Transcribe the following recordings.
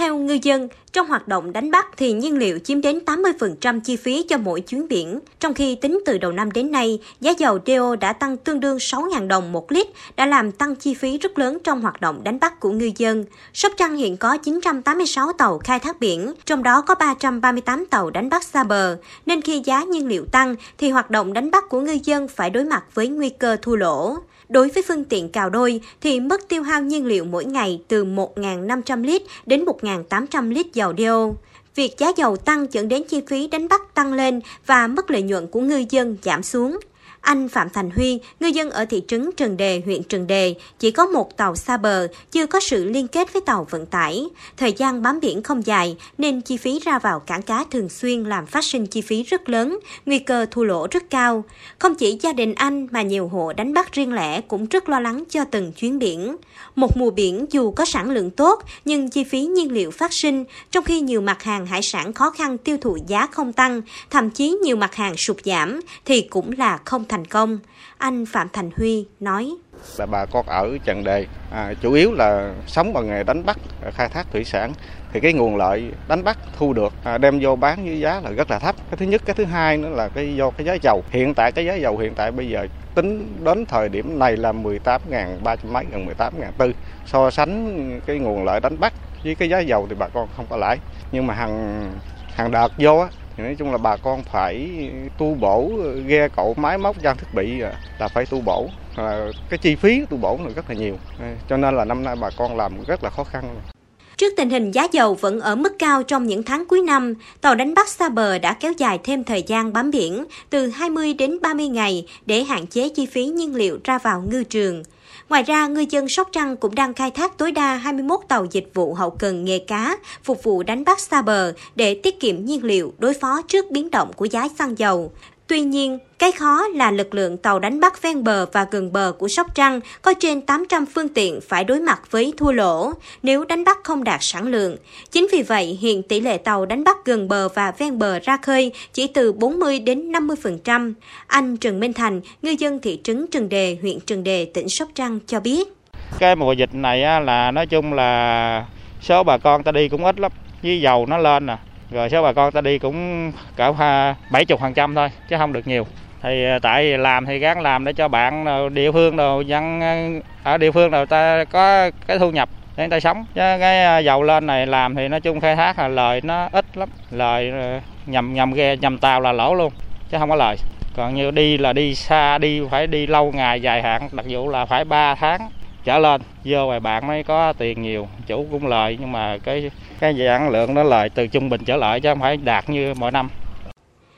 Theo ngư dân, trong hoạt động đánh bắt thì nhiên liệu chiếm đến 80% chi phí cho mỗi chuyến biển, trong khi tính từ đầu năm đến nay, giá dầu DO đã tăng tương đương 6.000 đồng một lít, đã làm tăng chi phí rất lớn trong hoạt động đánh bắt của ngư dân. Sóc Trăng hiện có 986 tàu khai thác biển, trong đó có 338 tàu đánh bắt xa bờ, nên khi giá nhiên liệu tăng thì hoạt động đánh bắt của ngư dân phải đối mặt với nguy cơ thua lỗ. Đối với phương tiện cào đôi thì mức tiêu hao nhiên liệu mỗi ngày từ 1.500 lít đến 1.800 lít dầu đeo. Việc giá dầu tăng dẫn đến chi phí đánh bắt tăng lên và mức lợi nhuận của ngư dân giảm xuống. Anh Phạm Thành Huy, ngư dân ở thị trấn Trần Đề, huyện Trần Đề, chỉ có một tàu xa bờ, chưa có sự liên kết với tàu vận tải. Thời gian bám biển không dài nên chi phí ra vào cảng cá thường xuyên làm phát sinh chi phí rất lớn, nguy cơ thua lỗ rất cao. Không chỉ gia đình anh mà nhiều hộ đánh bắt riêng lẻ cũng rất lo lắng cho từng chuyến biển. Một mùa biển dù có sản lượng tốt nhưng chi phí nhiên liệu phát sinh, trong khi nhiều mặt hàng hải sản khó khăn tiêu thụ giá không tăng, thậm chí nhiều mặt hàng sụt giảm thì cũng là không thành công. Anh Phạm Thành Huy nói. Là bà con ở Trần Đề, à, chủ yếu là sống bằng nghề đánh bắt, khai thác thủy sản thì cái nguồn lợi đánh bắt thu được à, đem vô bán với giá là rất là thấp. Cái thứ nhất, cái thứ hai nữa là cái do cái giá dầu. Hiện tại cái giá dầu hiện tại bây giờ tính đến thời điểm này là 18 ngàn ba trăm mấy gần 18 ngàn tư. So sánh cái nguồn lợi đánh bắt với cái giá dầu thì bà con không có lãi. Nhưng mà hàng hàng đợt vô á, thì nói chung là bà con phải tu bổ ghe cậu máy móc trang thiết bị à, là phải tu bổ. Là cái chi phí tu bổ là rất là nhiều. Cho nên là năm nay bà con làm rất là khó khăn. Trước tình hình giá dầu vẫn ở mức cao trong những tháng cuối năm, tàu đánh bắt xa bờ đã kéo dài thêm thời gian bám biển từ 20 đến 30 ngày để hạn chế chi phí nhiên liệu ra vào ngư trường. Ngoài ra, ngư dân Sóc Trăng cũng đang khai thác tối đa 21 tàu dịch vụ hậu cần nghề cá, phục vụ đánh bắt xa bờ để tiết kiệm nhiên liệu đối phó trước biến động của giá xăng dầu. Tuy nhiên, cái khó là lực lượng tàu đánh bắt ven bờ và gần bờ của Sóc Trăng có trên 800 phương tiện phải đối mặt với thua lỗ nếu đánh bắt không đạt sản lượng. Chính vì vậy, hiện tỷ lệ tàu đánh bắt gần bờ và ven bờ ra khơi chỉ từ 40 đến 50%. Anh Trần Minh Thành, ngư dân thị trấn Trần Đề, huyện Trần Đề, tỉnh Sóc Trăng cho biết. Cái mùa dịch này là nói chung là số bà con ta đi cũng ít lắm, với dầu nó lên nè rồi số bà con ta đi cũng cỡ bảy chục phần trăm thôi, chứ không được nhiều. Thì ờ, tại làm thì gắng làm để cho bạn ờ, địa phương đâu dân ờ, ở địa phương nào ta có cái thu nhập để người ta sống. Chứ cái dầu lên này làm thì nói chung khai thác là lời nó ít lắm, lời nhầm nhầm ghe, nhầm tàu là lỗ luôn, chứ không có lời. Còn như đi là đi xa, đi phải đi lâu ngày dài hạn đặc dụ là phải 3 tháng trở lên. Vô bài bạn mới có tiền nhiều, chủ cũng lời nhưng mà cái cái dạng lượng nó lời từ trung bình trở lại chứ không phải đạt như mọi năm.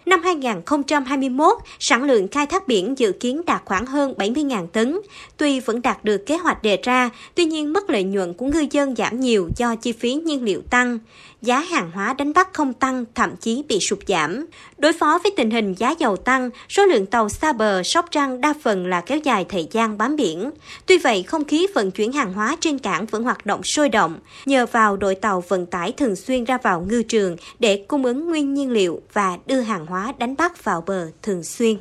Năm 2021, sản lượng khai thác biển dự kiến đạt khoảng hơn 70.000 tấn. Tuy vẫn đạt được kế hoạch đề ra, tuy nhiên mức lợi nhuận của ngư dân giảm nhiều do chi phí nhiên liệu tăng. Giá hàng hóa đánh bắt không tăng, thậm chí bị sụt giảm. Đối phó với tình hình giá dầu tăng, số lượng tàu xa bờ Sóc Trăng đa phần là kéo dài thời gian bám biển. Tuy vậy, không khí vận chuyển hàng hóa trên cảng vẫn hoạt động sôi động, nhờ vào đội tàu vận tải thường xuyên ra vào ngư trường để cung ứng nguyên nhiên liệu và đưa hàng hóa hóa đánh bắt vào bờ thường xuyên.